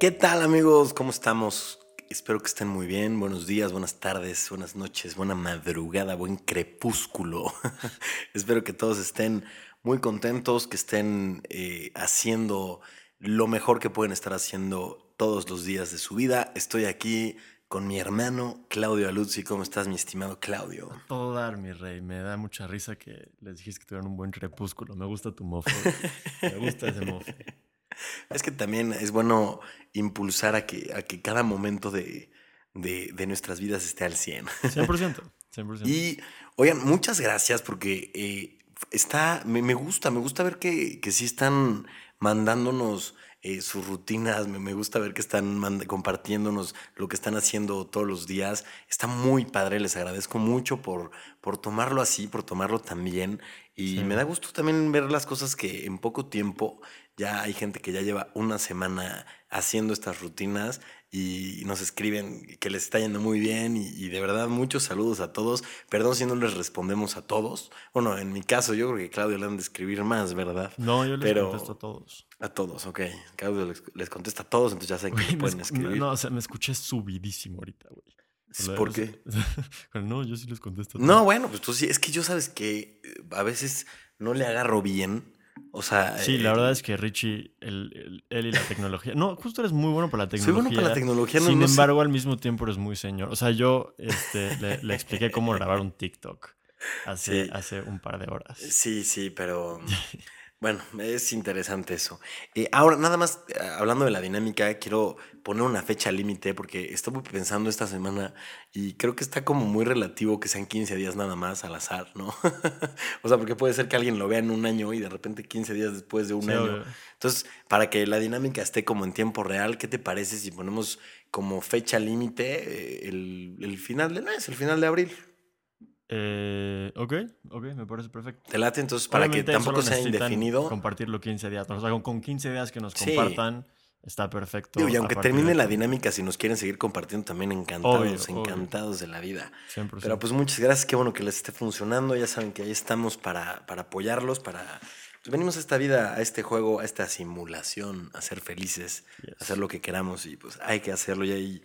¿Qué tal amigos? ¿Cómo estamos? Espero que estén muy bien. Buenos días, buenas tardes, buenas noches, buena madrugada, buen crepúsculo. Espero que todos estén muy contentos, que estén eh, haciendo lo mejor que pueden estar haciendo todos los días de su vida. Estoy aquí con mi hermano Claudio Aluzzi. ¿Cómo estás, mi estimado Claudio? Todo dar, mi rey. Me da mucha risa que les dijiste que tuvieran un buen crepúsculo. Me gusta tu mofo. Me gusta ese mofo. Es que también es bueno impulsar a que, a que cada momento de, de, nuestras vidas esté al 100. 100%. 100%. Y, oigan, muchas gracias porque eh, está, me, me, gusta, me gusta ver que, que sí están mandándonos eh, sus rutinas, me, gusta ver que están compartiéndonos lo que están haciendo todos los días. Está muy padre, les agradezco mucho por, por tomarlo así, por tomarlo también. Y me da gusto también ver las cosas que en poco tiempo ya hay gente que ya lleva una semana haciendo estas rutinas y nos escriben que les está yendo muy bien y, de verdad muchos saludos a todos. Perdón si no les respondemos a todos. Bueno, en mi caso yo creo que Claudio le han de escribir más, ¿verdad? No, yo les contesto a todos. A todos, ok. Claudio les, contesta a todos, entonces ya saben que pueden escribir. No, o sea, me escuché subidísimo ahorita, güey. ¿Por qué? no, yo sí les contesto. A todos. No, bueno, pues tú sí. Es que yo sabes que eh, a veces no le agarro bien o sea. Sí, la eh, verdad es que Richie, él, y la tecnología. No, justo eres muy bueno para la tecnología. Soy bueno para la tecnología, no, Sin embargo, al mismo tiempo eres muy señor. O sea, yo este, le, expliqué cómo grabar un TikTok hace, hace un par de horas. Sí, sí, pero. Bueno, es interesante eso. Eh, ahora, nada más, eh, hablando de la dinámica, quiero poner una fecha límite porque estuve pensando esta semana y creo que está como muy relativo que sean 15 días nada más al azar, ¿no? o sea, porque puede ser que alguien lo vea en un año y de repente 15 días después de un año. Entonces, para que la dinámica esté como en tiempo real, ¿qué te parece si ponemos como fecha límite eh, el, el final de mes, el final de abril? Eh, ok, ok, me parece perfecto. Te late entonces para que tampoco sea indefinido. Compartirlo 15 días. O sea, con 15 días que nos compartan. Está perfecto. y aunque termine la dinámica, si nos quieren seguir compartiendo, también encantados, encantados de la vida. Pero pues muchas gracias, qué bueno que les esté funcionando. Ya saben que ahí estamos para, para apoyarlos, para... Pues venimos a esta vida, a este juego, a esta simulación, a ser felices, a hacer lo que queramos y pues hay que hacerlo y ahí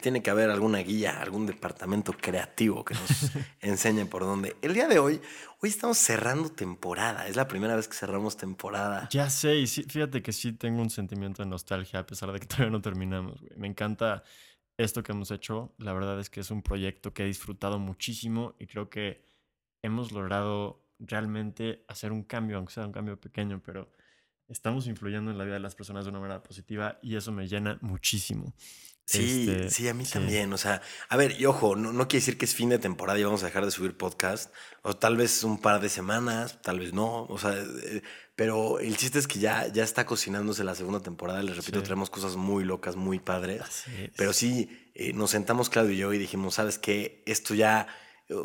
tiene que haber alguna guía, algún departamento creativo que nos enseñe por dónde. El día de hoy, hoy estamos cerrando temporada. Es la primera vez que cerramos temporada. Ya sé, y fíjate que sí tengo un sentimiento de nostalgia a pesar de que todavía no terminamos. Me encanta esto que hemos hecho. La verdad es que es un proyecto que he disfrutado muchísimo y creo que hemos logrado realmente hacer un cambio, aunque sea un cambio pequeño, pero estamos influyendo en la vida de las personas de una manera positiva y eso me llena muchísimo. Sí, este, sí, a mí también. O sea, a ver, y ojo, no, no, quiere decir que es fin de temporada y vamos a dejar de subir podcast. O tal vez un par de semanas, tal vez no. O sea, eh, pero el chiste es que ya, ya está cocinándose la segunda temporada. Les repito, tenemos cosas muy locas, muy padres. Pero sí, eh, nos sentamos Claudio y yo y dijimos, ¿sabes qué? Esto ya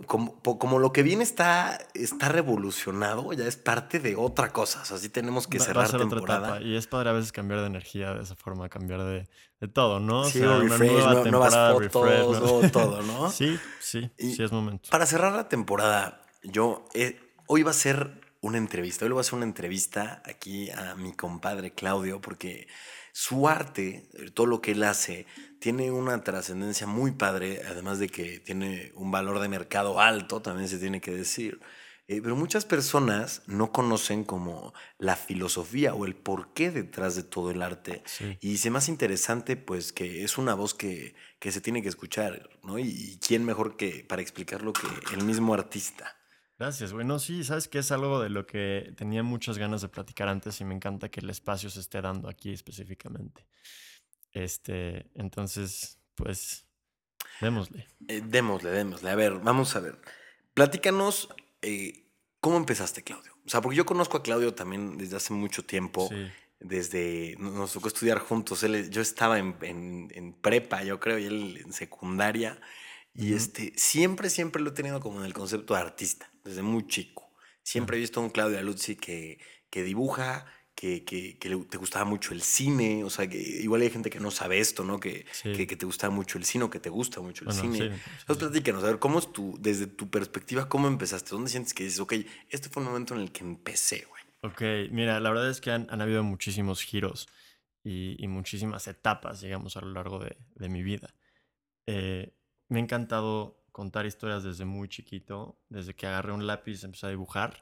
como, como, lo que viene está, está revolucionado, ya es parte de otra cosa. O sea, sí tenemos que cerrar temporada. Y es padre a veces cambiar de energía de esa forma, cambiar de, de todo, ¿no? Sí, o sea, refresh, nuevas fotos, todo, ¿no? sí, sí, sí es momento. Para cerrar la temporada, yo eh, hoy va a ser una entrevista. Hoy le voy a hacer una entrevista aquí a mi compadre Claudio, porque su arte, todo lo que él hace, tiene una trascendencia muy padre, además de que tiene un valor de mercado alto, también se tiene que decir. Eh, pero muchas personas no conocen como la filosofía o el porqué detrás de todo el arte. Y se más interesante, pues, que es una voz que, que se tiene que escuchar, ¿no? Y, quién mejor que para explicarlo que el mismo artista. Gracias, bueno, sí, sabes que es algo de lo que tenía muchas ganas de platicar antes y me encanta que el espacio se esté dando aquí específicamente. Este, entonces, pues, démosle. Eh, démosle, démosle. A ver, vamos a ver. Platícanos, eh, ¿cómo empezaste, Claudio? O sea, porque yo conozco a Claudio también desde hace mucho tiempo. Desde, nos tocó estudiar juntos. Él, yo estaba en, en, prepa, yo creo, y él en secundaria. Y este, siempre, siempre lo he tenido como en el concepto de artista, desde muy chico. Siempre he visto a un Claudio Aluzzi que, que dibuja, que, que, que, te gustaba mucho el cine, o sea, que igual hay gente que no sabe esto, ¿no? Que, que, te gustaba mucho el cine o que te gusta mucho el cine. Entonces, platícanos, a ver, ¿cómo es tu, desde tu perspectiva, cómo empezaste? ¿Dónde sientes que dices, ok, este fue el momento en el que empecé, güey? Ok, mira, la verdad es que han, han habido muchísimos giros. y, muchísimas etapas, digamos, a lo largo de, de mi vida. Eh, me ha encantado contar historias desde muy chiquito, desde que agarré un lápiz empecé a dibujar.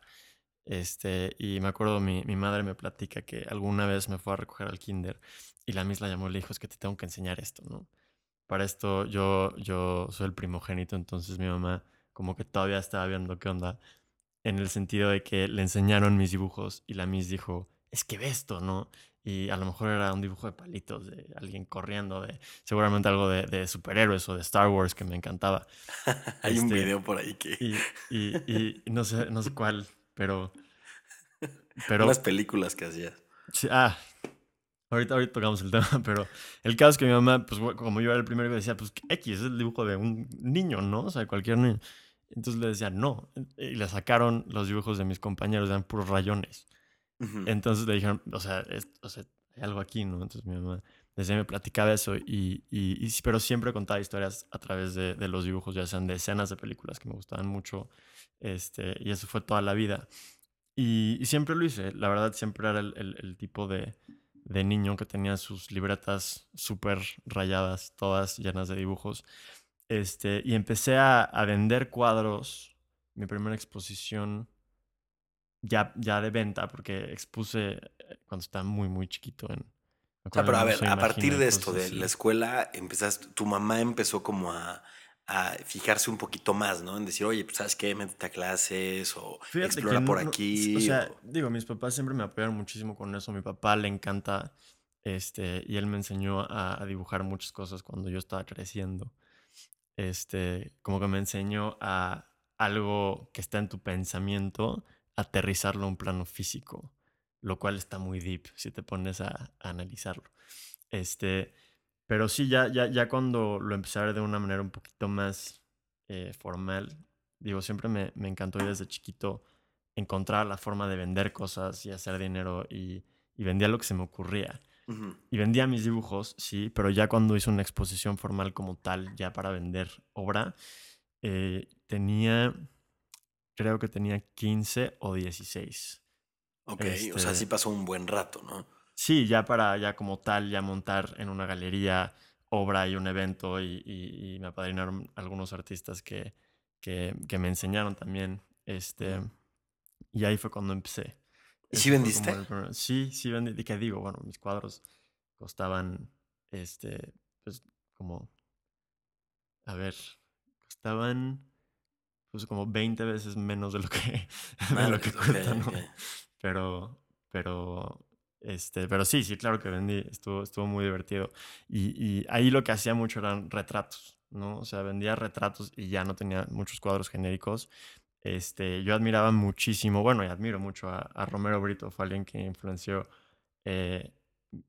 Este, y me acuerdo, mi, mi madre me platica que alguna vez me fue a recoger al kinder y la misma llamó y le dijo, es que te tengo que enseñar esto, ¿no? Para esto yo, yo soy el primogénito, entonces mi mamá como que todavía estaba viendo qué onda, en el sentido de que le enseñaron mis dibujos y la Miss dijo, es que ve esto, ¿no? Y a lo mejor era un dibujo de palitos, de alguien corriendo, de seguramente algo de, superhéroes o de Star Wars que me encantaba. Hay un este, video por ahí que... Y, y, no, sé, no sé cuál, pero... pero Las películas que hacías. Sí, ah, ahorita, ahorita tocamos el tema, pero el caso es que mi mamá, pues como yo era el primero que decía, pues X es el dibujo de un niño, ¿no? O sea, cualquier niño. Entonces le decía, no. Y le sacaron los dibujos de mis compañeros, eran puros rayones. Entonces le dijeron, o sea, o sea, hay algo aquí, ¿no? Entonces mi mamá desde me platicaba eso, y, y, pero siempre contaba historias a través de, de, los dibujos, ya sean de escenas de películas que me gustaban mucho, este, y eso fue toda la vida. Y, siempre lo hice, la verdad, siempre era el, el, tipo de, de, niño que tenía sus libretas súper rayadas, todas llenas de dibujos. Este, y empecé a, a vender cuadros. Mi primera exposición ya, ya de venta, porque expuse eh, cuando estaba muy, muy chiquito en... O sea, pero a ver, a partir de esto, de la escuela, empezaste, tu mamá empezó como a, a, fijarse un poquito más, ¿no? En decir, oye, pues, ¿sabes qué? Métete a clases o explora por aquí. o sea, digo, mis papás siempre me apoyaron muchísimo con eso. Mi papá le encanta, este, y él me enseñó a, a dibujar muchas cosas cuando yo estaba creciendo. Este, como que me enseñó a algo que está en tu pensamiento, aterrizarlo a un plano físico, lo cual está muy deep si te pones a, analizarlo. Este, pero sí, ya, ya, ya cuando lo empecé a ver de una manera un poquito más eh, formal, digo, siempre me, me encantó y desde chiquito encontrar la forma de vender cosas y hacer dinero y, y vendía lo que se me ocurría. Y vendía mis dibujos, sí, pero ya cuando hice una exposición formal como tal, ya para vender obra, eh, tenía creo que tenía 15 o 16. Ok, o sea, sí este pasó un buen rato, ¿no? Sí, ya para, ya como tal, ya montar en una galería obra y un evento y, me apadrinaron algunos artistas que, que, me enseñaron también. Este, y ahí fue cuando empecé. ¿Y sí vendiste? Sí, sí vendí. ¿Y qué digo? Bueno, mis cuadros costaban, este, pues como, a ver, costaban pues como 20 veces menos de lo que, de lo que cuesta, ¿no? Pero, pero, este, pero sí, sí, claro que vendí, estuvo, estuvo muy divertido. Y, y, ahí lo que hacía mucho eran retratos, ¿no? O sea, vendía retratos y ya no tenía muchos cuadros genéricos. Este, yo admiraba muchísimo, bueno, y admiro mucho a, a Romero Brito, fue alguien que influenció eh,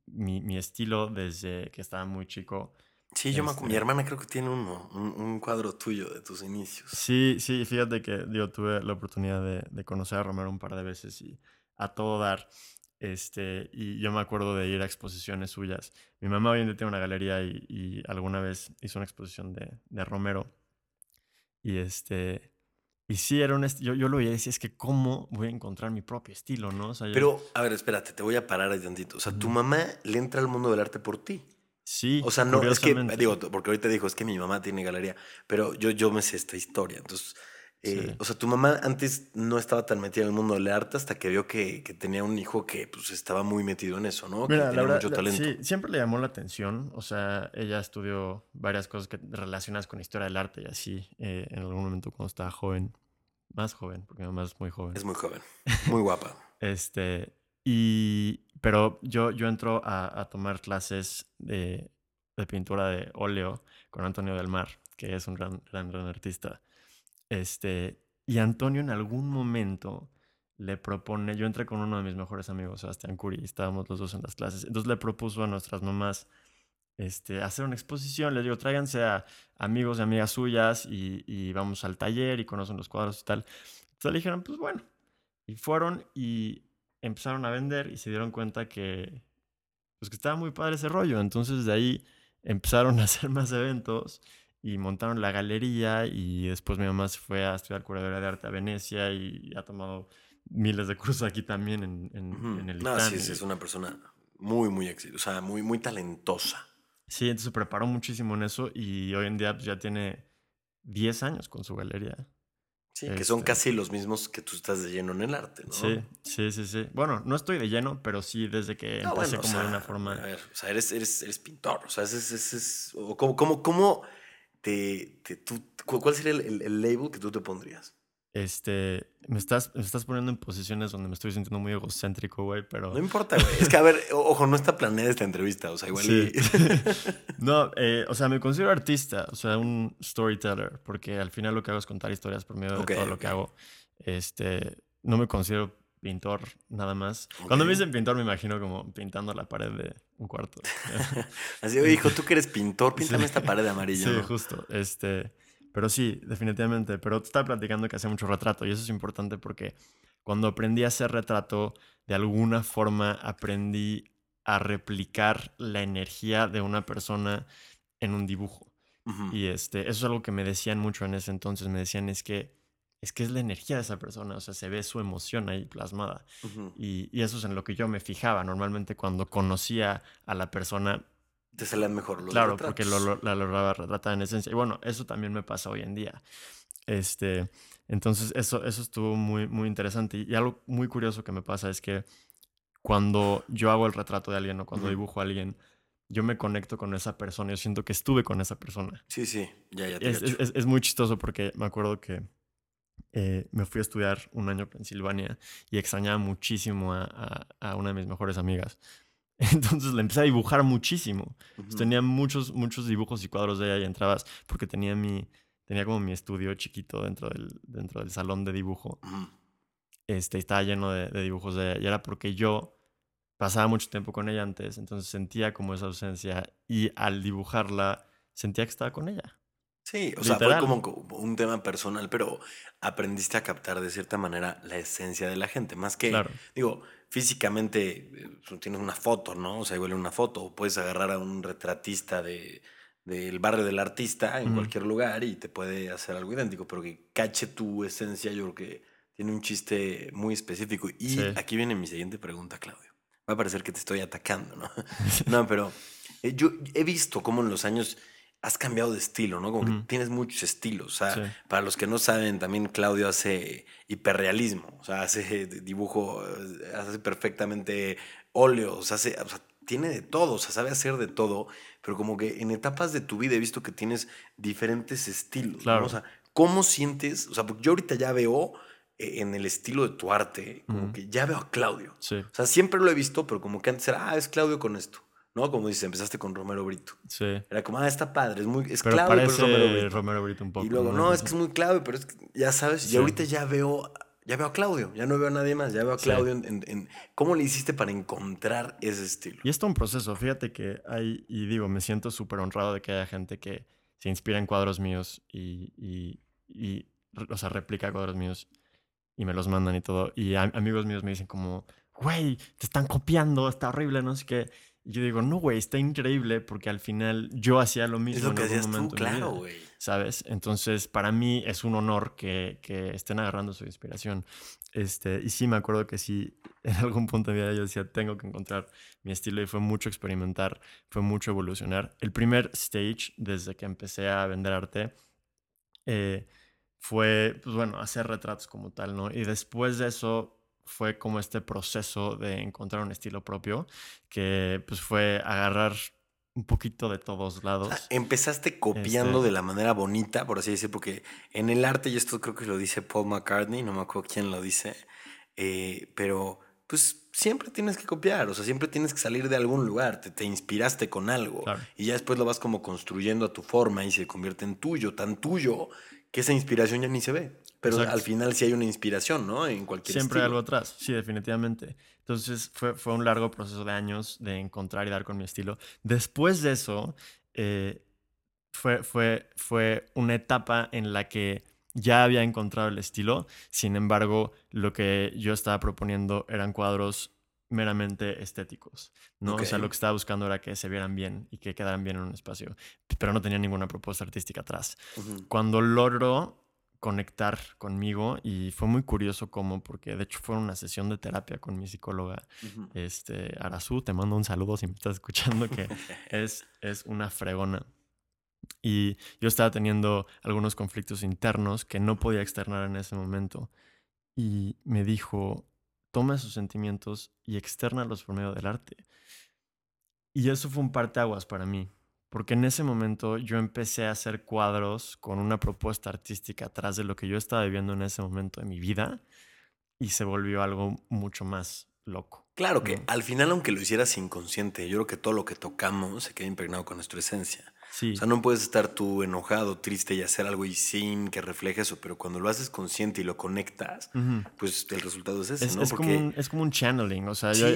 mi, mi, estilo desde que estaba muy chico. Sí, yo me acuerdo. Mi este hermana creo que tiene uno, un, cuadro tuyo de tus inicios. Sí, sí, fíjate que yo tuve la oportunidad de, conocer a Romero un par de veces y a todo dar. Este, y yo me acuerdo de ir a exposiciones suyas. Mi mamá hoy en día tiene una galería y, alguna vez hizo una exposición de, de, Romero. Y este. Y sí, era un yo, yo lo veía y decía, es que cómo voy a encontrar mi propio estilo, ¿no? Pero, a ver, espérate, te voy a parar ahí tantito. O sea, tu mamá le entra al mundo del arte por ti. Sí. O sea, no, es que, digo, porque ahorita dijo, es que mi mamá tiene galería, pero yo, yo me sé esta historia. Entonces, eh, o sea, tu mamá antes no estaba tan metida en el mundo del arte hasta que vio que, que tenía un hijo que pues estaba muy metido en eso, ¿no? Mira, que tenía mucho talento. sí, siempre le llamó la atención. O sea, ella estudió varias cosas que, relacionadas con historia del arte y así eh, en algún momento cuando estaba joven. Más joven, porque mi mamá es muy joven. Es muy joven. Muy guapa. este, y, pero yo, yo entro a, a tomar clases de, de, pintura de óleo con Antonio del Mar, que es un gran, gran, gran artista. Este, y Antonio en algún momento le propone, yo entré con uno de mis mejores amigos, Sebastián Curi, estábamos los dos en las clases, entonces le propuso a nuestras mamás este, hacer una exposición, les digo, tráiganse a amigos y amigas suyas y, y vamos al taller y conocen los cuadros y tal. Entonces le dijeron, pues bueno, y fueron y empezaron a vender y se dieron cuenta que, pues que estaba muy padre ese rollo. Entonces de ahí empezaron a hacer más eventos y montaron la galería y después mi mamá se fue a estudiar curaduría de arte a Venecia y ha tomado miles de cursos aquí también en, en, el No, sí, es una persona Muy, muy exitosa, o sea, muy, muy talentosa. Sí, entonces se preparó muchísimo en eso y hoy en día pues, ya tiene 10 años con su galería. Sí, que son Este. casi los mismos que tú estás de lleno en el arte, ¿no? Sí, sí, sí, sí. Bueno, no estoy de lleno, pero sí desde que No, empecé bueno, o como de una forma... A ver, o sea, eres, eres, eres pintor. O sea, es. ese es- o ¿Cómo, cómo, cómo te, te- tú- cu- ¿Cuál sería el, el- el label que tú te pondrías? Este, me estás, me estás poniendo en posiciones donde me estoy sintiendo muy egocéntrico, güey, pero... No importa, güey. Es que, a ver, ojo, no está planeada esta entrevista. O sea, igual. Sí. y- No, eh, o sea, me considero artista, o sea, un storyteller, porque al final lo que hago es contar historias por medio de todo lo que hago. Este, no me considero pintor nada más. Cuando me dicen pintor me imagino como pintando la pared de un cuarto. Así, oye, hijo, tú que eres pintor, píntame Sí. esta pared amarilla. Sí, ¿no? justo. Este, pero sí, definitivamente. Pero te estaba platicando que hacía mucho retrato y eso es importante porque cuando aprendí a hacer retrato, de alguna forma aprendí a replicar la energía de una persona en un dibujo. Y este, eso es algo que me decían mucho en ese entonces. Me decían es que es que es la energía de esa persona, o sea, se ve su emoción ahí plasmada. Y, y eso es en lo que yo me fijaba. Normalmente cuando conocía a la persona, Te salían mejor los claro, porque lo, retratos. lo- la lograba retratar en esencia. Y bueno, eso también me pasa hoy en día. Este, entonces, eso, eso estuvo muy, muy interesante. Y algo muy curioso que me pasa es que cuando yo hago el retrato de alguien o cuando dibujo a alguien, yo me conecto con esa persona. Yo siento que estuve con esa persona. Sí, sí, ya, ya te Es, es- es muy chistoso porque me acuerdo que eh, me fui a estudiar un año a Pensilvania y extrañaba muchísimo a, a- a una de mis mejores amigas. Entonces le empecé a dibujar muchísimo. Tenía muchos, muchos dibujos y cuadros de ella y entrabas porque tenía mi, tenía como mi estudio chiquito dentro del, dentro del salón de dibujo. Este, estaba lleno de, de dibujos de ella. Y era porque yo pasaba mucho tiempo con ella antes, entonces sentía como esa ausencia y al dibujarla sentía que estaba con ella. Sí, o sea, fue como un tema personal, pero aprendiste a captar de cierta manera la esencia de la gente, más que, Claro. digo, físicamente eh, tú tienes una foto, ¿no? O sea, igual una foto, o puedes agarrar a un retratista de, del barrio del artista en cualquier lugar y te puede hacer algo idéntico, pero que cache tu esencia, yo creo que tiene un chiste muy específico. Y Sí. aquí viene mi siguiente pregunta, Claudio. Va a parecer que te estoy atacando, ¿no? No, pero eh, yo he visto cómo en los años has cambiado de estilo, ¿no? Como que tienes muchos estilos. O sea, Sí. para los que no saben, también Claudio hace hiperrealismo. O sea, hace dibujo, hace perfectamente óleos, hace, o sea, tiene de todo, o sea, sabe hacer de todo, pero como que en etapas de tu vida he visto que tienes diferentes estilos. ¿no? Claro. O sea, ¿cómo sientes? O sea, porque yo ahorita ya veo eh, en el estilo de tu arte, como que ya veo a Claudio. Sí, O sea, siempre lo he visto, pero como que antes era, ah, es Claudio con esto. ¿No? Como dices, empezaste con Romero Brito. sí. Era como, ah, está padre, es muy, es Pero pero es parece Romero Brito. Romero Brito un poco. y luego, no, es que es muy Claudio, pero es que, ya sabes, Sí. y ahorita ya veo, ya veo a Claudio, ya no veo a nadie más, ya veo a. Claudio en, en- en- ¿Cómo le hiciste para encontrar ese estilo? Y esto es un proceso. Fíjate que hay, y digo, me siento súper honrado de que haya gente que se inspira en cuadros míos y, y, y, o sea, replica cuadros míos y me los mandan y todo. Y a- amigos míos me dicen como, güey, te están copiando, está horrible, no sé qué. Y yo digo, no, güey, está increíble porque al final yo hacía lo mismo Es lo en que algún hacías tú, momento mi claro, güey. ¿sabes? Entonces, para mí es un honor que, que estén agarrando su inspiración. Este, y sí, me acuerdo que sí, en algún punto de mi vida yo decía, tengo que encontrar mi estilo y fue mucho experimentar, fue mucho evolucionar. El primer stage, desde que empecé a vender arte, eh, fue, pues bueno, hacer retratos como tal, ¿no? Y después de eso fue como este proceso de encontrar un estilo propio, que pues fue agarrar un poquito de todos lados. empezaste copiando Este- de la manera bonita, por así decir, porque en el arte, y esto creo que lo dice Paul McCartney, no me acuerdo quién lo dice, eh, pero pues siempre tienes que copiar, o sea, siempre tienes que salir de algún lugar, te, te inspiraste con algo Claro. y ya después lo vas como construyendo a tu forma y se convierte en tuyo, tan tuyo que esa inspiración ya ni se ve. Pero Exacto. al final sí hay una inspiración, ¿no? En cualquier Siempre hay algo atrás, sí, definitivamente. Entonces fue, fue un largo proceso de años de encontrar y dar con mi estilo. Después de eso, eh, fue, fue, fue una etapa en la que ya había encontrado el estilo, sin embargo, lo que yo estaba proponiendo eran cuadros meramente estéticos, ¿no? O sea, lo que estaba buscando era que se vieran bien y que quedaran bien en un espacio, pero no tenía ninguna propuesta artística atrás cuando logro conectar conmigo y fue muy curioso cómo, porque de hecho fue una sesión de terapia con mi psicóloga, este, Arazú, te mando un saludo si me estás escuchando, que es, es una fregona. Y yo estaba teniendo algunos conflictos internos que no podía externar en ese momento. Y me dijo, toma esos sentimientos y externalos por medio del arte. Y eso fue un parteaguas para mí, porque en ese momento yo empecé a hacer cuadros con una propuesta artística atrás de lo que yo estaba viviendo en ese momento de mi vida y se volvió algo mucho más loco. Claro que al final, aunque lo hicieras inconsciente, yo creo que todo lo que tocamos se queda impregnado con nuestra esencia. O sea, no puedes estar tú enojado, triste y hacer algo y sin que refleje eso, pero cuando lo haces consciente y lo conectas, pues el resultado es ese, es, ¿no? Es, como un, es, como un, channeling, o sea, yo,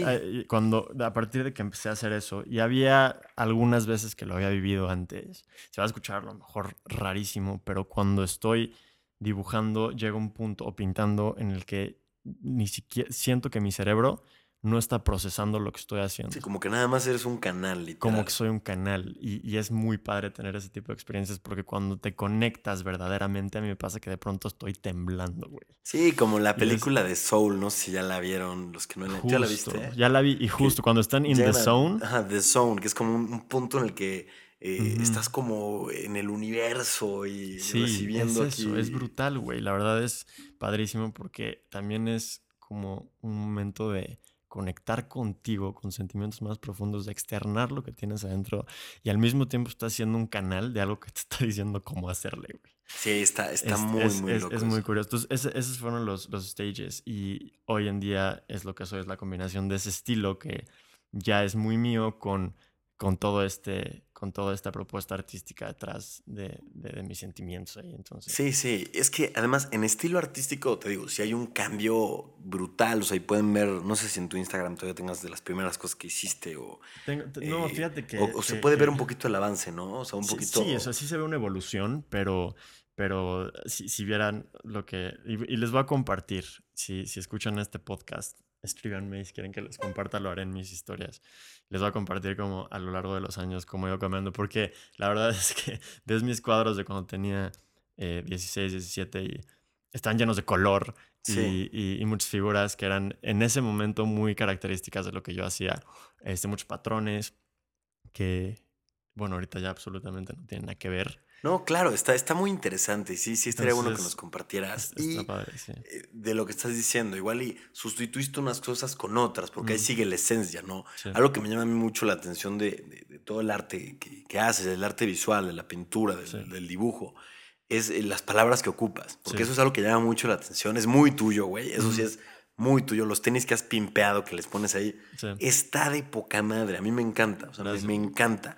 cuando, a partir de que empecé a hacer eso, y había algunas veces que lo había vivido antes, se va a escuchar a lo mejor rarísimo, pero cuando estoy dibujando llega un punto o pintando en el que ni siquiera siento que mi cerebro no está procesando lo que estoy haciendo. Sí, como que nada más eres un canal, literal. Como que soy un canal. Y, es muy padre tener ese tipo de experiencias porque cuando te conectas verdaderamente, a mí me pasa que de pronto estoy temblando, güey. Sí, como la película de Soul, no sé si ya la vieron los que no la, ¿Ya la viste? Ya la vi. Y justo cuando están in the zone. Ajá, the zone, que es como un, punto en el que eh, estás como en el universo y sí, recibiendo es eso, es brutal, güey. La verdad es padrísimo porque también es como un momento de conectar contigo con sentimientos más profundos, de externar lo que tienes adentro y al mismo tiempo estás haciendo un canal de algo que te está diciendo cómo hacerle, güey. Sí, está, está muy, muy es, loco. Es muy curioso. Entonces, esos fueron los, los stages y hoy en día es lo que soy, es la combinación de ese estilo que ya es muy mío con con todo este con toda esta propuesta artística detrás de, de, mis sentimientos ahí entonces sí sí es que además en estilo artístico te digo si hay un cambio brutal o sea y pueden ver no sé si en tu Instagram todavía tengas de las primeras cosas que hiciste o no eh, fíjate que o, se puede ver un poquito el avance no o sea un sí, poquito sí eso sí se ve una evolución pero pero si, si vieran lo que y, y, les voy a compartir si si escuchan este podcast escríbanme si quieren que les comparta, lo haré en mis historias. Les voy a compartir como a lo largo de los años cómo he ido cambiando, porque la verdad es que ves mis cuadros de cuando tenía 16, eh, 17 y están llenos de color y, y, muchas figuras que eran en ese momento muy características de lo que yo hacía. Este, muchos patrones que, bueno, ahorita ya absolutamente no tienen nada que ver. No, claro, está, está muy interesante. Sí, sí, estaría bueno que nos compartieras. Está padre, sí. Eh, de lo que estás diciendo, igual y sustituiste unas cosas con otras, porque ahí sigue la esencia, ¿no? Algo que me llama a mí mucho la atención de, todo el arte que, haces, el arte visual, de la pintura, del, dibujo, es eh, las palabras que ocupas. Porque eso es algo que llama mucho la atención. Es muy tuyo, güey. Eso sí es muy tuyo. Los tenis que has pimpeado, que les pones ahí, está de poca madre. A mí me encanta. O sea, me encanta.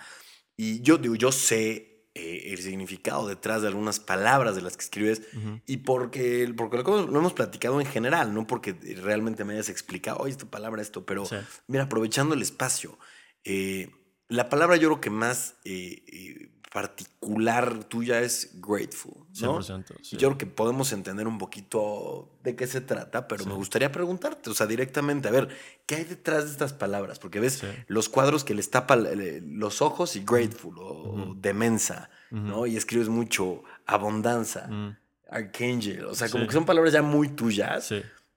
Y yo digo, yo sé eh, el significado detrás de algunas palabras de las que escribes y porque, porque lo, lo, hemos platicado en general, no porque realmente me hayas explicado, oye, esta palabra, esto, pero mira, aprovechando el espacio, eh, la palabra yo creo que más eh, particular tuya es grateful. ¿no? 100%, Yo creo que podemos entender un poquito de qué se trata, pero me gustaría preguntarte, o sea, directamente, a ver, ¿qué hay detrás de estas palabras? Porque ves los cuadros que les tapa los ojos y grateful o, demensa, ¿no? Y escribes mucho abundancia, archangel, o sea, como que son palabras ya muy tuyas.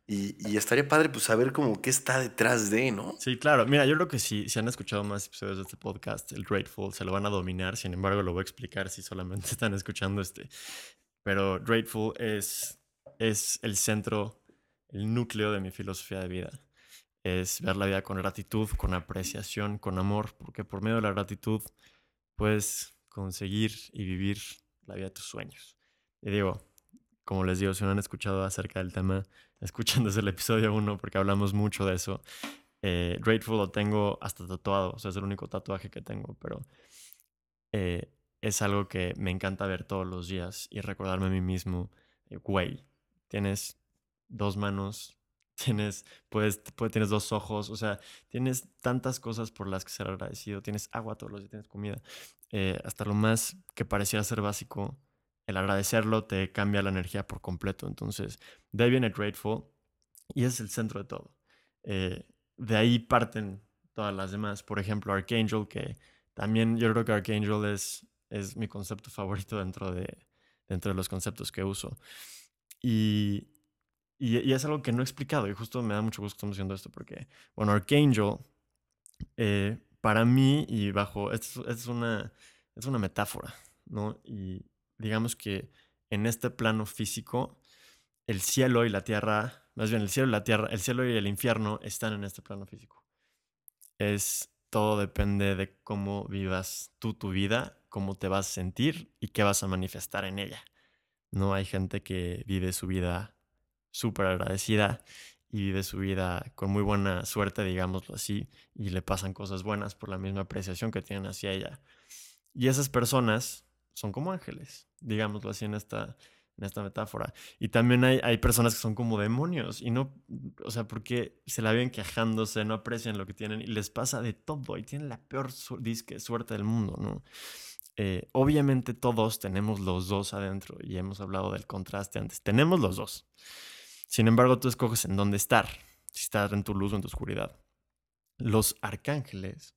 Sí y, estaría padre pues saber como qué está detrás de, ¿no? Sí, claro. Mira, yo creo que si, si han escuchado más episodios de este podcast, el Grateful se lo van a dominar. Sin embargo, lo voy a explicar si solamente están escuchando este. Pero Grateful es, es el centro, el núcleo de mi filosofía de vida. Es ver la vida con gratitud, con apreciación, con amor, porque por medio de la gratitud puedes conseguir y vivir la vida de tus sueños. Y digo, como les digo, si no han escuchado acerca del tema, escuchen desde el episodio 1 porque hablamos mucho de eso. Eh, Grateful lo tengo hasta tatuado, o sea, es el único tatuaje que tengo, pero eh, es algo que me encanta ver todos los días y recordarme a mí mismo, eh, güey, tienes dos manos, tienes, puedes, puedes, tienes dos ojos, o sea, tienes tantas cosas por las que ser agradecido, tienes agua todos los días, tienes comida, hasta lo más que pareciera ser básico el agradecerlo te cambia la energía por completo. Entonces, de ahí viene Grateful y es el centro de todo. Eh, de ahí parten todas las demás. Por ejemplo, Archangel, que también yo creo que Archangel es, es mi concepto favorito dentro de, dentro de los conceptos que uso. Y, y, es algo que no he explicado y justo me da mucho gusto que estamos haciendo esto porque, bueno, Archangel, eh, para mí y bajo, esto, es, una, es una metáfora, ¿no? Y digamos que en este plano físico, el cielo y la tierra, más bien el cielo y la tierra, el cielo y el infierno están en este plano físico. Es todo depende de cómo vivas tú tu vida, cómo te vas a sentir y qué vas a manifestar en ella. No hay gente que vive su vida súper agradecida y vive su vida con muy buena suerte, digámoslo así, y le pasan cosas buenas por la misma apreciación que tienen hacia ella. Y esas personas son como ángeles, digámoslo así en esta, en esta metáfora. Y también hay, hay, personas que son como demonios y no, o sea, porque se la ven quejándose, no aprecian lo que tienen y les pasa de todo y tienen la peor disque, suerte del mundo, ¿no? Eh, obviamente todos tenemos los dos adentro y hemos hablado del contraste antes. Tenemos los dos. Sin embargo, tú escoges en dónde estar, si estar en tu luz o en tu oscuridad. Los arcángeles,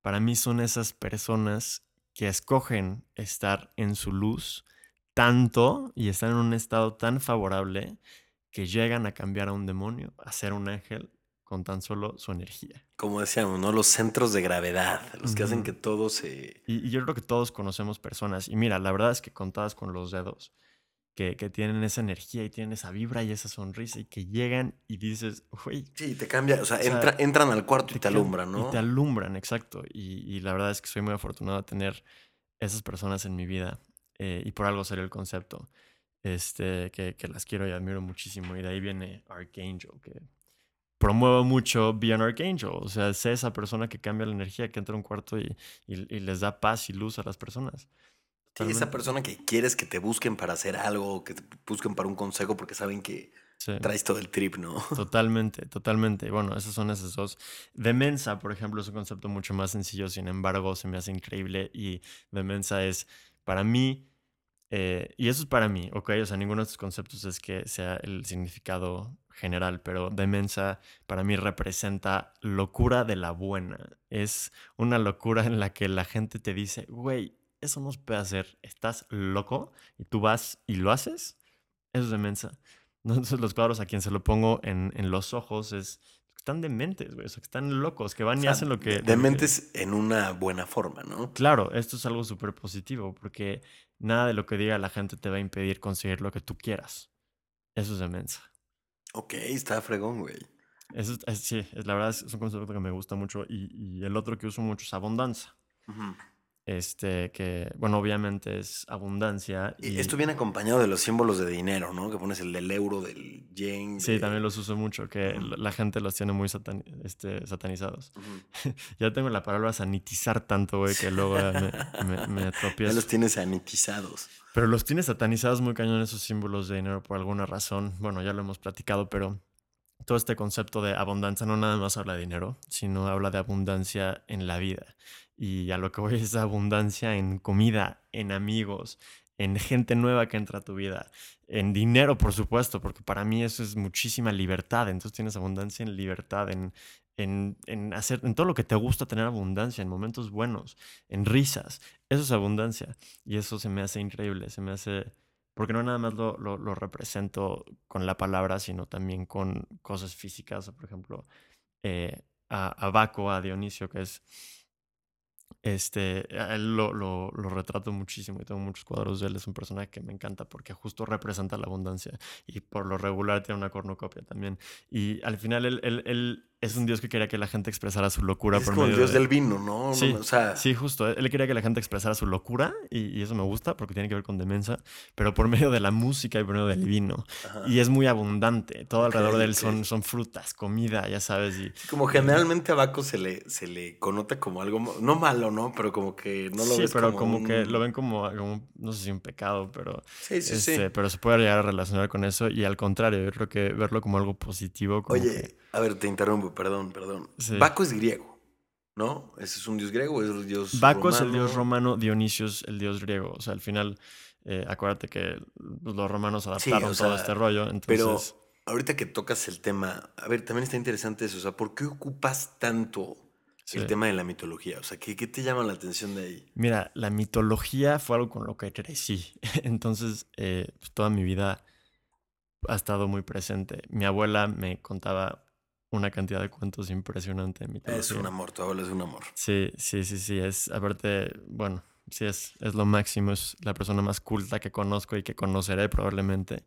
para mí, son esas personas que escogen estar en su luz tanto y están en un estado tan favorable que llegan a cambiar a un demonio, a ser un ángel con tan solo su energía. Como decíamos, ¿no? Los centros de gravedad, los que hacen que todo se... Y, yo creo que todos conocemos personas. Y mira, la verdad es que contadas con los dedos, que, tienen esa energía y tienen esa vibra y esa sonrisa y que llegan y dices, güey. Sí, te cambia, o sea, entran al cuarto y te alumbran, ¿no? Y te alumbran, exacto. Y, la verdad es que soy muy afortunado de tener esas personas en mi vida. Eh, y por algo salió el concepto. Este, que, que, las quiero y admiro muchísimo. Y de ahí viene Archangel, que promuevo mucho Be an Archangel. O sea, sé esa persona que cambia la energía, que entra a un cuarto y, y, les da paz y luz a las personas. Sí, esa persona que quieres que te busquen para hacer algo, que te busquen para un consejo porque saben que traes todo el trip, ¿no? Totalmente, totalmente. Bueno, esas son esas dos. Demensa, por ejemplo, es un concepto mucho más sencillo, sin embargo, se me hace increíble y demensa es, para mí, eh, y eso es para mí, ¿ok? O sea, ninguno de estos conceptos es que sea el significado general, pero demensa para mí representa locura de la buena. Es una locura en la que la gente te dice, güey, eso no se puede hacer, estás loco y tú vas y lo haces. Eso es demensa. Entonces los cuadros a quien se lo pongo en, los ojos es están dementes, güey, o sea, que están locos, que van y hacen lo que... Dementes en una buena forma, ¿no? Claro, esto es algo súper positivo, porque nada de lo que diga la gente te va a impedir conseguir lo que tú quieras. Eso es demensa. Ok, está fregón, güey. Eso es, sí, la verdad es, un concepto que me gusta mucho. Y, y, el otro que uso mucho es abundancia. Este, que, bueno, obviamente es abundancia. Y, esto viene acompañado de los símbolos de dinero, ¿no? Que pones el del euro, del yen. Sí, también los uso mucho, que la gente los tiene muy este, satanizados. ya tengo la palabra sanitizar tanto, güey, que luego me, me, Ya los tienes sanitizados. Pero los tienes satanizados muy cañón esos símbolos de dinero por alguna razón. Bueno, ya lo hemos platicado, pero todo este concepto de abundancia no nada más habla de dinero, sino habla de abundancia en la vida. Y a lo que voy es abundancia en comida, en amigos, en gente nueva que entra a tu vida, en dinero, por supuesto, porque para mí eso es muchísima libertad. Entonces tienes abundancia en libertad, en, en, hacer, en todo lo que te gusta tener abundancia, en momentos buenos, en risas. Eso es abundancia. Y eso se me hace increíble, se me hace... Porque no nada más lo, lo, represento con la palabra, sino también con cosas físicas. Por ejemplo, eh, a, a Baco, a Dionisio, que es este, a él lo, lo, lo, retrato muchísimo y tengo muchos cuadros de él. Es un personaje que me encanta porque justo representa la abundancia y por lo regular tiene una cornucopia también. Y al final él, él, él es un dios que quería que la gente expresara su locura. Es como el dios del vino, ¿no? Sí, sí, justo. Él quería que la gente expresara su locura y, eso me gusta porque tiene que ver con demencia, pero por medio de la música y por medio del vino. Y es muy abundante. Todo alrededor de él son, son frutas, comida, ya sabes. Y, como generalmente a Baco se le, se le conota como algo, no malo, ¿no? Pero como que no lo sí, pero como, que lo ven como, no sé si un pecado, pero... Sí, sí, sí. Este, pero se puede llegar a relacionar con eso y al contrario, yo creo que verlo como algo positivo. Como Oye, a ver, te interrumpo, perdón, perdón. Baco es griego, ¿no? ¿Ese es un dios griego o es el dios Baco es el dios romano, Dionisio es el dios griego. O sea, al final, eh, acuérdate que los romanos adaptaron todo este rollo. Entonces... Pero ahorita que tocas el tema, a ver, también está interesante eso. O sea, ¿por qué ocupas tanto el tema de la mitología. O sea, ¿qué, ¿qué, te llama la atención de ahí? Mira, la mitología fue algo con lo que crecí. Entonces, eh, pues, toda mi vida ha estado muy presente. Mi abuela me contaba una cantidad de cuentos impresionante. Es un amor, tu abuela es un amor. Sí, sí, sí, sí. Es, aparte, bueno, sí, es, es lo máximo. Es la persona más culta que conozco y que conoceré probablemente.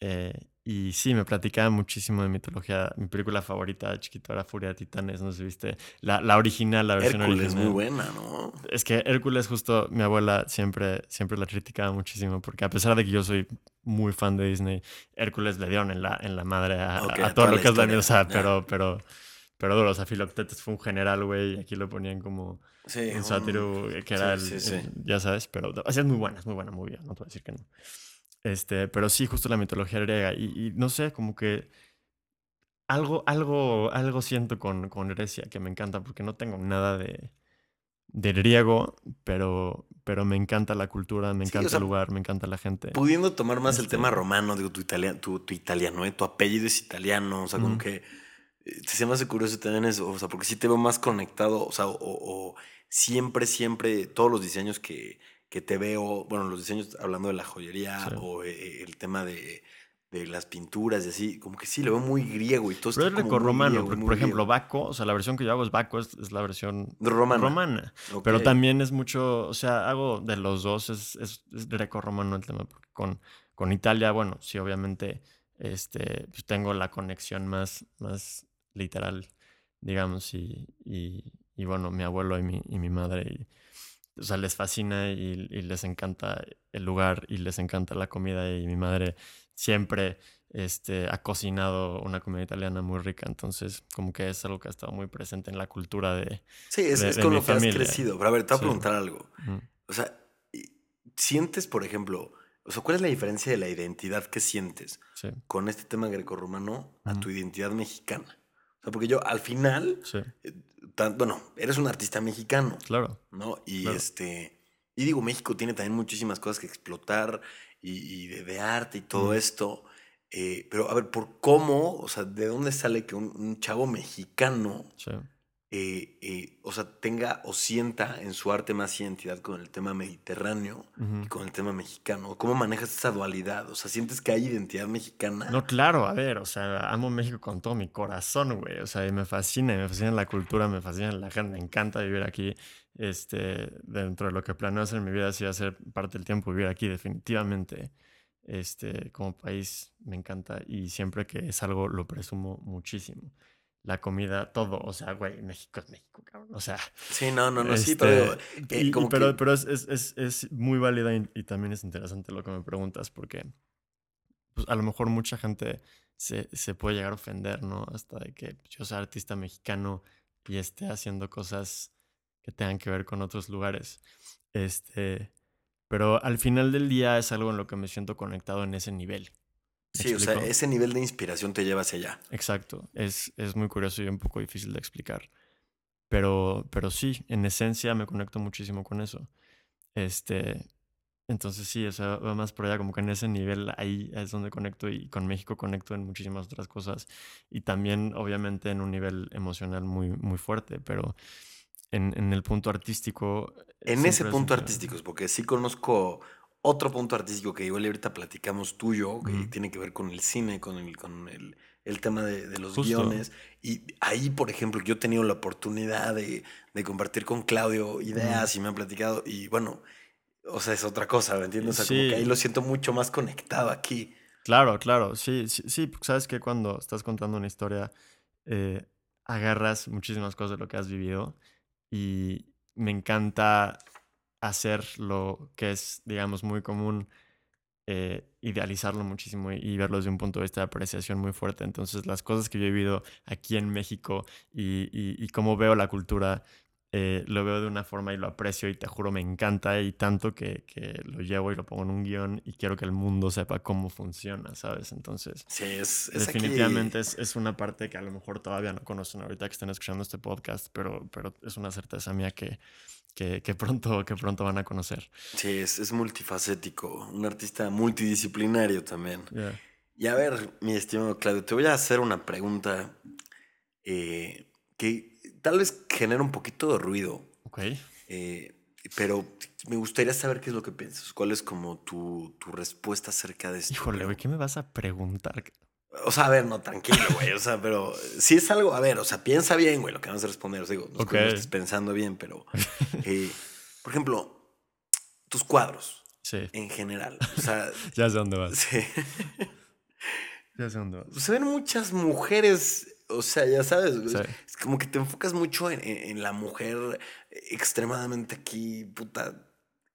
Eh, y sí, me platicaba muchísimo de mitología. Mi película favorita de chiquito era Furia de Titanes, no sé viste. La, la original, la versión Hércules, original. muy buena, ¿no? Es que Hércules, justo mi abuela siempre, siempre la criticaba muchísimo, porque a pesar de que yo soy muy fan de Disney, Hércules le dieron en la, en la madre a, a todo lo que es la o sea, pero, pero, pero duro, o sea, Filoctetes fue un general, güey, y aquí lo ponían como sí, un sátiro, que era el, el, ya sabes, pero así es muy buena, es muy buena, muy bien, no te voy a decir que no. Este, pero sí, justo la mitología griega. Y, y, no sé, como que algo, algo, algo siento con, con Grecia que me encanta, porque no tengo nada de, de griego, pero, pero me encanta la cultura, me encanta sí, o sea, el lugar, me encanta la gente. Pudiendo tomar más este, el tema romano, digo, tu, italiano, tu, tu italiano, ¿eh? tu apellido es italiano, o sea, como que se me hace curioso también eso, o sea, porque sí te veo más conectado, o sea, o, o siempre, siempre, todos los diseños que que te veo, bueno, los diseños hablando de la joyería sí. o eh, el tema de, de, las pinturas y así, como que sí, lo veo muy griego y todo Pero es romano, por, por ejemplo, Baco, o sea, la versión que yo hago es Baco, es, es la versión romana. romana. Okay. Pero también es mucho, o sea, hago de los dos, es, es, es el tema, porque con, con Italia, bueno, sí, obviamente, este, pues tengo la conexión más, más literal, digamos, y, y, y bueno, mi abuelo y mi, y mi madre. Y, o sea, les fascina y, y, les encanta el lugar y les encanta la comida y mi madre siempre este, ha cocinado una comida italiana muy rica, entonces como que es algo que ha estado muy presente en la cultura de Sí, es, de, es de con mi lo que familia. has crecido, pero a ver, te voy a preguntar algo. O sea, sientes, por ejemplo, o sea, ¿cuál es la diferencia de la identidad que sientes Sí, con este tema grecorromano a tu identidad mexicana? O sea, porque yo al final, sí, eh, tan- bueno, eres un artista mexicano, claro. ¿no? Y Claro. este, y digo, México tiene también muchísimas cosas que explotar y, y de, de arte y todo esto. eh, pero a ver, ¿por cómo? O sea, ¿de dónde sale que un, un chavo mexicano, Sí. Eh, eh, o sea, tenga o sienta en su arte más identidad con el tema mediterráneo Ujú. y con el tema mexicano? ¿Cómo manejas esa dualidad? O sea, ¿sientes que hay identidad mexicana? No, claro, a ver, o sea, amo México con todo mi corazón, güey. O sea, y me fascina, y me fascina la cultura, me fascina la gente, me encanta vivir aquí. Este, dentro de lo que planeo hacer en mi vida, sí va a ser parte del tiempo vivir aquí, definitivamente. Este, como país, me encanta. Y siempre que es algo, lo presumo muchísimo. La comida, todo, o sea, güey, México es México, cabrón. O sea, Sí, no, no, no, sí, este, pero digo, eh, y- pero, que... pero es, es, es, es muy válida y, y también es interesante lo que me preguntas, porque pues, a lo mejor mucha gente se, se puede llegar a ofender, ¿no? Hasta de que yo sea artista mexicano y esté haciendo cosas que tengan que ver con otros lugares. Este, pero al final del día es algo en lo que me siento conectado en ese nivel. ¿Me Sí, o sea, explico? ese nivel de inspiración te lleva hacia allá. Exacto. Es, es muy curioso y un poco difícil de explicar. Pero, pero sí, en esencia me conecto muchísimo con eso. Este, entonces sí, o sea, va más por allá, como que en ese nivel ahí es donde conecto y con México conecto en muchísimas otras cosas. Y también, obviamente, en un nivel emocional muy, muy fuerte, pero en, en el punto artístico. eh, En ese es punto un- artístico, es porque sí conozco otro punto artístico que igual ahorita platicamos tuyo, que tiene que ver con el cine, con el, con el, el tema de, de los Justo. guiones. Y ahí, por ejemplo, yo he tenido la oportunidad de, de compartir con Claudio ideas y me han platicado. Y bueno, o sea, es otra cosa, ¿me entiendes? O sea, como que ahí lo siento mucho más conectado aquí. Claro, claro, sí, sí, sí, porque sabes que cuando estás contando una historia, eh, agarras muchísimas cosas de lo que has vivido y me encanta hacer lo que es, digamos, muy común, eh, idealizarlo muchísimo y, y verlo desde un punto de vista de apreciación muy fuerte. Entonces, las cosas que yo he vivido aquí en México y, y, y cómo veo la cultura, eh, lo veo de una forma y lo aprecio y te juro me encanta y tanto que, que lo llevo y lo pongo en un guion y quiero que el mundo sepa cómo funciona, ¿sabes? Entonces, Sí, es, definitivamente es, es una parte que a lo mejor todavía no conocen ahorita que estén escuchando este podcast, pero, pero es una certeza mía que, que, que pronto, que pronto van a conocer. Sí, es, es multifacético, un artista multidisciplinario también. Yeah. Y a ver, mi estimado Claudio, te voy a hacer una pregunta eh, que tal vez genera un poquito de ruido. Ok. Eh, pero me gustaría saber qué es lo que piensas. ¿Cuál es como tu, tu respuesta acerca de esto? Híjole, güey, ¿qué me vas a preguntar? O sea, a ver, no, tranquilo, güey. O sea, pero si es algo, a ver, o sea, piensa bien, güey, lo que vamos a responder. O sea, digo, no es que no Ok. estés pensando bien, pero, eh, por ejemplo, tus cuadros Sí, en general. O sea, ya sé dónde vas. Ya sé dónde vas. se ven muchas mujeres, o sea, ya sabes, güey, Sí. es como que te enfocas mucho en, en- en la mujer extremadamente aquí, puta,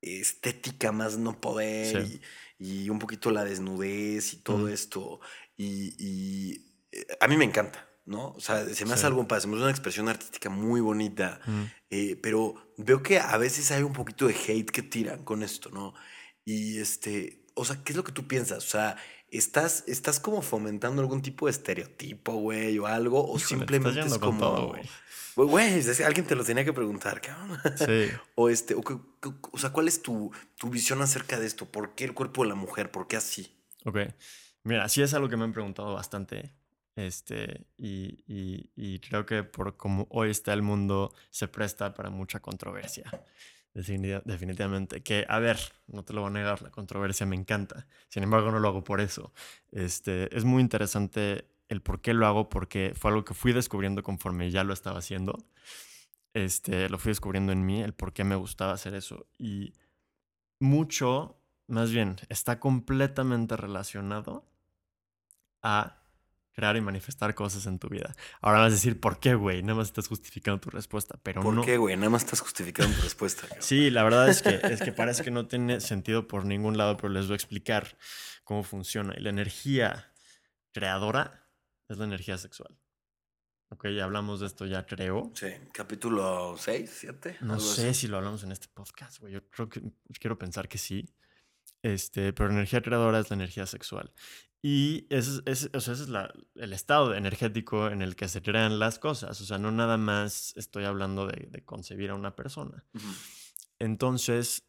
estética más no poder Sí. y, y un poquito la desnudez y todo esto. Y, y, eh, a mí me encanta, ¿no? O sea, se me hace Sí. algo padre, se me hace una expresión artística muy bonita. Mm, Eh, pero veo que a veces hay un poquito de hate que tiran con esto, ¿no? Y este, o sea, ¿qué es lo que tú piensas? O sea, ¿estás, estás como fomentando algún tipo de estereotipo, güey, o algo? ¿O Híjole, te simplemente estás es como... todo, güey. Alguien te lo tenía que preguntar, cabrón. Sí. o este, o sea, ¿cuál es tu, tu visión acerca de esto? ¿Por qué el cuerpo de la mujer? ¿Por qué así? Ok. Mira, sí es algo que me han preguntado bastante. Este, y, y- y creo que por como hoy está el mundo, se presta para mucha controversia. Definitivamente. Que, a ver, no te lo voy a negar, la controversia me encanta. Sin embargo, no lo hago por eso. Este, es muy interesante el por qué lo hago, porque fue algo que fui descubriendo conforme ya lo estaba haciendo. Este, lo fui descubriendo en mí, el por qué me gustaba hacer eso. Y mucho, más bien, está completamente relacionado a crear y manifestar cosas en tu vida. Ahora vas a decir, ¿por qué, güey? Nada más estás justificando tu respuesta, pero ¿Por no. qué, güey? Nada más estás justificando tu respuesta. cabrón. Sí, la verdad es que, es que parece que no tiene sentido por ningún lado, pero les voy a explicar cómo funciona. Y la energía creadora es la energía sexual. Ok, ya hablamos de esto, ya creo. Sí, capítulo 6, 7. No sé si lo hablamos en este podcast, güey. Yo creo que quiero pensar que sí. Este, pero energía creadora es la energía sexual. Y ese, es- ese- o sea, ese es la- el estado energético en el que se crean las cosas. O sea, no nada más estoy hablando de, de concebir a una persona. Entonces,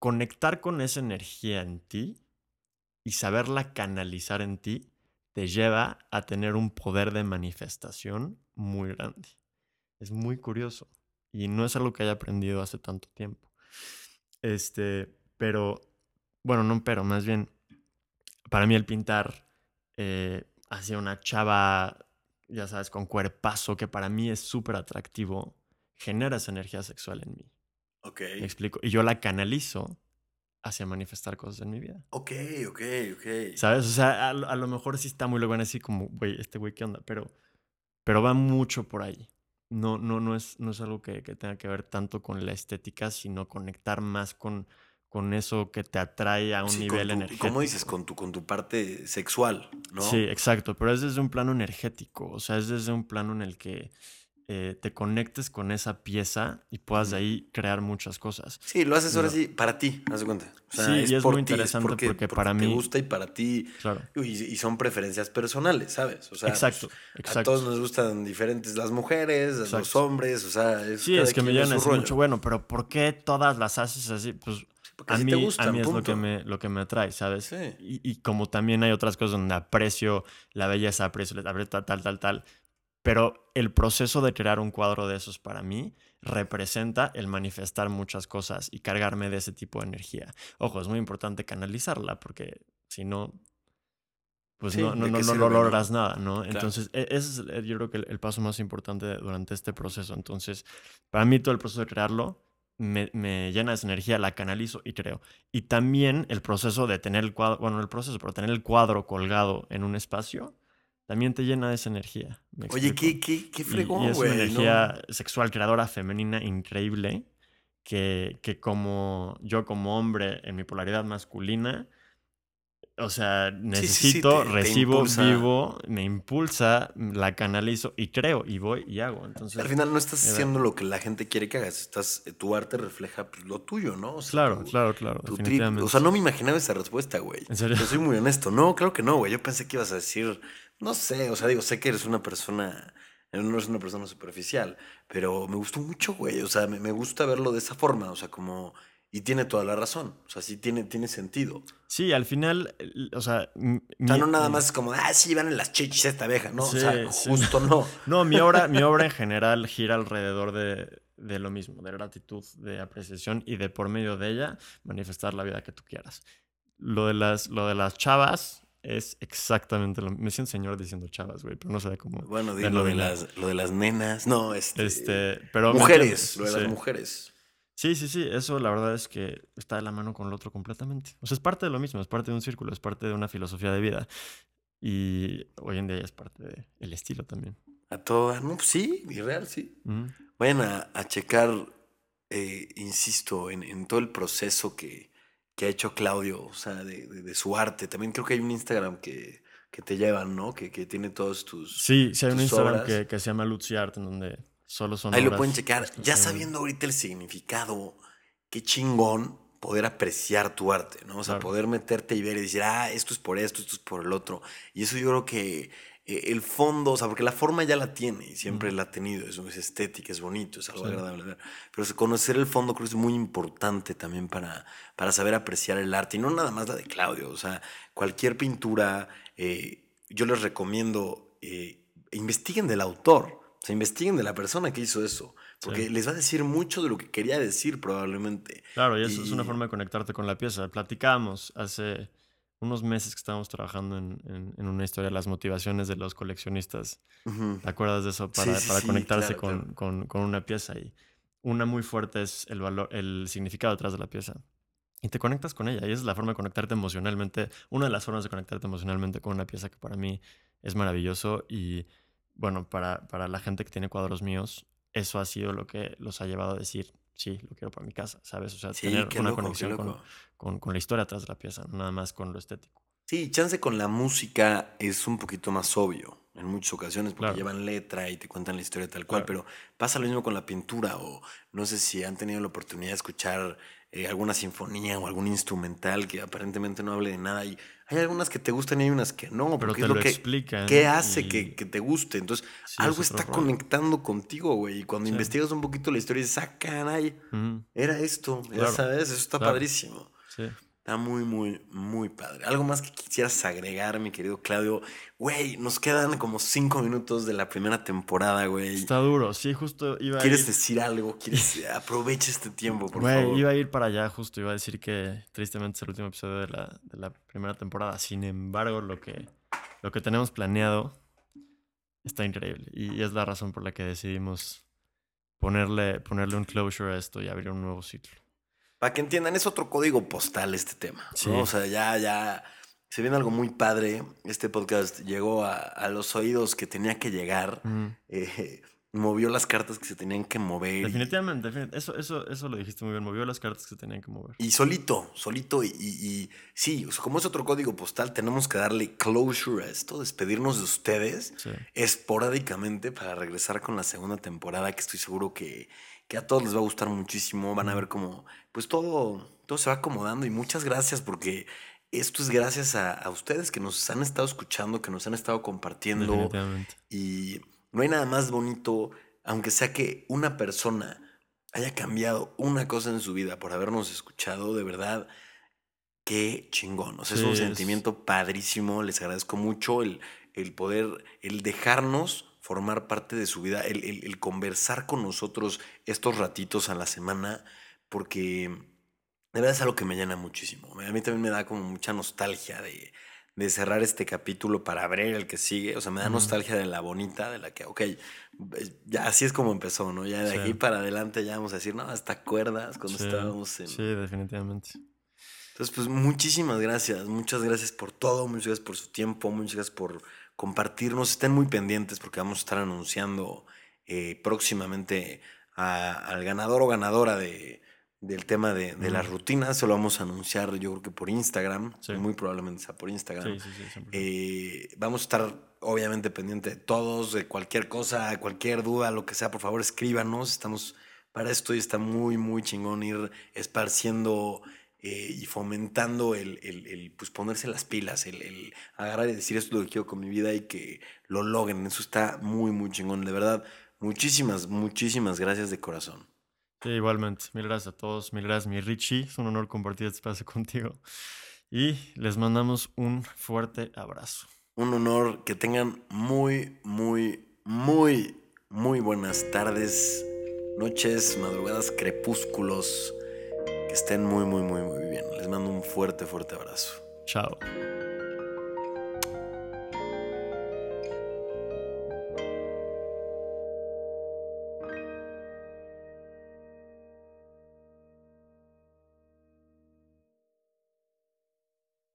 conectar con esa energía en ti y saberla canalizar en ti te lleva a tener un poder de manifestación muy grande. Es muy curioso y no es algo que haya aprendido hace tanto tiempo. Este, pero, bueno, no, pero más bien, para mí el pintar eh, hacia una chava, ya sabes, con cuerpazo, que para mí es súper atractivo, genera esa energía sexual en mí. Ok. ¿Me explico? Y yo la canalizo hacia manifestar cosas en mi vida. Ok, ok, ok. ¿Sabes? O sea, a, lo- a lo mejor sí está muy luego así como, güey, este güey, ¿qué onda? Pero, pero va mucho por ahí. No, no, no, es, no es algo que, que tenga que ver tanto con la estética, sino conectar más con, con eso que te atrae a un Sí, nivel tu- energético. ¿Cómo dices? Con tu, con tu parte sexual, ¿no? Sí, exacto, pero es desde un plano energético, o sea, es desde un plano en el que eh, te conectes con esa pieza y puedas de ahí crear muchas cosas. Sí, lo haces ahora No. sí para ti, haz de cuenta. O sea, Sí, y es por muy interesante porque para te mí- gusta y para ti. Claro. Y, y son preferencias personales, ¿sabes? O sea, exacto, pues, a todos nos gustan diferentes las mujeres, los hombres, o sea, es Sí, es que me rollo. mucho, bueno, pero ¿por qué todas las haces así? Pues Porque a mí, te gustan, a mí es lo que, me, lo que me atrae, ¿sabes? Sí. Y, y como también hay otras cosas donde aprecio la belleza, aprecio la tal, tal, tal, tal. Pero el proceso de crear un cuadro de esos para mí representa el manifestar muchas cosas y cargarme de ese tipo de energía. Ojo, es muy importante canalizarla porque si no, pues Sí, no, no, ¿de no, no logras nada, ¿no? Entonces, e- ese es eh, yo creo que el, el paso más importante durante este proceso. Entonces, para mí todo el proceso de crearlo me, me llena de esa energía, la canalizo y creo. Y también el proceso de tener el cuadro, bueno, no el proceso, pero tener el cuadro colgado en un espacio, también te llena de esa energía. ¿me Oye, qué, qué, qué fregón, y, es güey. una ¿no? energía sexual creadora femenina increíble que, que como yo como hombre en mi polaridad masculina, o sea, sí, sí, necesito, te- recibo, vivo, me impulsa, la canalizo y creo y voy y hago. Entonces, Al final no estás haciendo lo que la gente quiere que hagas, estás, tu arte refleja pues, lo tuyo, ¿no? O sea, claro, tu- claro, claro, definitivamente. O sea, no me imaginaba esa respuesta, güey. ¿En serio? Yo soy muy honesto. No, claro que no, güey. Yo pensé que ibas a decir, no sé, o sea, digo, sé que eres una persona, no eres una persona superficial, pero me gustó mucho, güey. O sea, me, me gusta verlo de esa forma, o sea, como... Y tiene toda la razón. O sea, sí tiene, tiene sentido. Sí, al final, o sea... O sea, no nada más es como, ah, sí, van en las chichis esta abeja, ¿no? o sea, justo no. No, mi obra, mi obra en general gira alrededor de, de lo mismo, de gratitud, de apreciación y de por medio de ella manifestar la vida que tú quieras. Lo de las, lo de las chavas es exactamente lo Me siento señor diciendo chavas, güey, pero no sé cómo. Bueno, lo, de las, lo de las nenas. No, este. este pero mujeres, lo de las mujeres. Sí, sí, sí. Eso la verdad es que está de la mano con lo otro completamente. O sea, es parte de lo mismo, es parte de un círculo, es parte de una filosofía de vida. Y hoy en día es parte del estilo también. A todo, no, pues sí, irreal, sí. Vayan a, checar, eh, insisto, en, en todo el proceso que, que ha hecho Claudio, o sea, de, su arte. También creo que hay un Instagram que, que te llevan, ¿no? Que, que, tiene todos tus. Sí, sí, hay un Instagram que, que, se llama Lucy Art, en donde solo son. Ahí lo pueden checar. Ya sabiendo ahorita el significado, qué chingón poder apreciar tu arte, ¿no? O sea, poder meterte y ver y decir, ah, esto es por esto, esto es por el otro. Y eso yo creo que eh, el fondo, o sea, porque la forma ya la tiene y siempre la ha tenido, es, es estética, es bonito, es algo agradable ver. Pero conocer el fondo creo que es muy importante también para, para saber apreciar el arte y no nada más la de Claudio, o sea, cualquier pintura, eh, yo les recomiendo, eh, investiguen del autor, sea, investiguen de la persona que hizo eso. Porque les va a decir mucho de lo que quería decir probablemente. Claro, y eso es una forma de conectarte con la pieza. Platicábamos hace unos meses que estábamos trabajando en, en, una historia, las motivaciones de los coleccionistas. ¿Te acuerdas de eso? Para, para conectarse con, Con, con, una pieza. Y una muy fuerte es el valor, el significado detrás de la pieza. Y te conectas con ella. Y esa es la forma de conectarte emocionalmente. Una de las formas de conectarte emocionalmente con una pieza que para mí es maravilloso. Y bueno, para, para la gente que tiene cuadros míos, eso ha sido lo que los ha llevado a decir, sí, lo quiero para mi casa, ¿sabes? O sea, tener una conexión con, con, la historia atrás de la pieza, nada más con lo estético. Sí, chance con la música es un poquito más obvio en muchas ocasiones porque llevan letra y te cuentan la historia tal cual, pero pasa lo mismo con la pintura o no sé si han tenido la oportunidad de escuchar eh, alguna sinfonía o algún instrumental que aparentemente no hable de nada y hay algunas que te gustan y hay unas que no, pero te es lo, que explican. ¿Qué hace que, te guste? Entonces, algo está conectando contigo, güey. Y cuando investigas un poquito la historia, dices, ah, caray, era esto, ya sabes, eso está padrísimo. Sí. Está muy, muy, muy padre. Algo más que quisieras agregar, mi querido Claudio. Güey, nos quedan como cinco minutos de la primera temporada, güey. Está duro, sí, justo iba a ¿Quieres decir algo? ¿Quieres... Aprovecha este tiempo, por favor. Güey, iba a ir para allá, justo. Iba a decir que tristemente es el último episodio de la, de la primera temporada. Sin embargo, lo que, lo que tenemos planeado está increíble. Y es la razón por la que decidimos ponerle, ponerle un closure a esto y abrir un nuevo ciclo. Para que entiendan, es otro código postal este tema. O sea, ya, ya se viene algo muy padre. Este podcast llegó a, los oídos que tenía que llegar. Eh, movió las cartas que se tenían que mover. Definitivamente, Eso, eso, eso lo dijiste muy bien. Movió las cartas que se tenían que mover. Y solito, solito. Y, sí, como es otro código postal, tenemos que darle closure a esto, despedirnos de ustedes esporádicamente para regresar con la segunda temporada, que estoy seguro que que a todos les va a gustar muchísimo. Van a ver cómo, pues todo, todo se va acomodando. Y muchas gracias porque esto es gracias a, ustedes que nos han estado escuchando, que nos han estado compartiendo. Y no hay nada más bonito, aunque sea que una persona haya cambiado una cosa en su vida por habernos escuchado, de verdad, qué chingón. O sea, es un sentimiento padrísimo. Les agradezco mucho el, el poder, el dejarnos formar parte de su vida, el, conversar con nosotros estos ratitos a la semana, porque de verdad es algo que me llena muchísimo. A mí también me da como mucha nostalgia de, cerrar este capítulo para abrir el que sigue. O sea, me da nostalgia de la bonita, de la que, ok, ya así es como empezó, ¿no? Ya de aquí para adelante ya vamos a decir, no, hasta cuerdas cuando estábamos en... Sí, definitivamente. Entonces, pues muchísimas gracias, muchas gracias por todo, muchas gracias por su tiempo, muchas gracias por compartirnos. Estén muy pendientes porque vamos a estar anunciando eh, próximamente al ganador o ganadora de, del tema de, las rutinas. Se lo vamos a anunciar yo creo que por Instagram. Muy probablemente sea por Instagram. Eh, vamos a estar obviamente pendiente de todos, de cualquier cosa, cualquier duda, lo que sea, por favor escríbanos. Estamos para esto y está muy, muy chingón ir esparciendo eh, y fomentando el, el, pues ponerse las pilas, el, el, agarrar y decir esto es lo que quiero con mi vida y que lo logren. Eso está muy, muy chingón. De verdad, muchísimas, muchísimas gracias de corazón. Sí, igualmente. Mil gracias a todos. Mil gracias, mi Richie. Es un honor compartir este espacio contigo. Y les mandamos un fuerte abrazo. Un honor que tengan muy, muy, muy, muy buenas tardes, noches, madrugadas, crepúsculos. Estén muy, muy, muy, muy bien. Les mando un fuerte, fuerte abrazo. Chao.